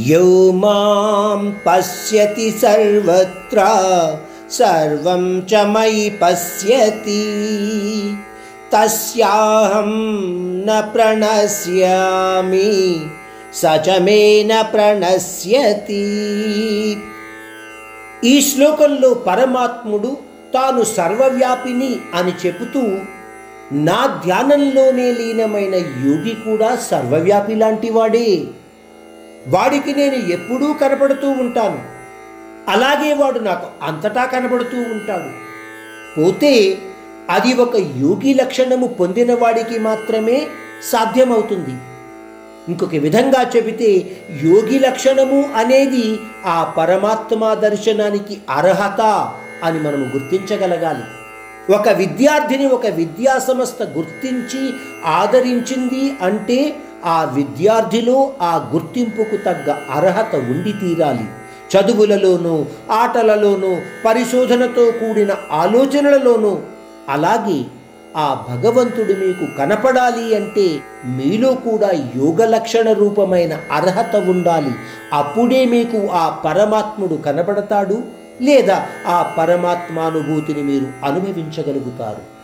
యో మాం పశ్యతి సర్వత్రా సర్వం చ మయి పశ్యతి తస్యాహం న ప్రణశ్యామి సచమే ప్రణశ్యతి ఈ శ్లోకంలో పరమాత్ముడు తాను సర్వవ్యాపిని అని చెబుతూ నా ధ్యానంలోనే లీనమైన యోగి కూడా సర్వవ్యాపి లాంటివాడే వాడికి నేను ఎప్పుడూ కనపడుతూ ఉంటాను. అలాగే వాడు నాకు అంతటా కనబడుతూ ఉంటాడు. పోతే అది ఒక యోగి లక్షణము పొందిన వాడికి మాత్రమే సాధ్యమవుతుంది. ఇంకొక విధంగా చెబితే యోగి లక్షణము అనేది ఆ పరమాత్మ దర్శనానికి అర్హత అని మనము గుర్తించగలగాలి. ఒక విద్యార్థిని ఒక విద్యా సంస్థ గుర్తించి ఆదరించింది అంటే ఆ విద్యార్థిలో ఆ గుర్తింపుకు తగ్గ అర్హత ఉండి తీరాలి. చదువులలోనూ ఆటలలోనూ పరిశోధనతో కూడిన ఆలోచనలలోనూ అలాగే ఆ భగవంతుడు మీకు కనపడాలి అంటే మీలో కూడా యోగ లక్షణ రూపమైన అర్హత ఉండాలి. అప్పుడే మీకు ఆ పరమాత్ముడు కనపడతాడు లేదా ఆ పరమాత్మానుభూతిని మీరు అనుభవించగలుగుతారు.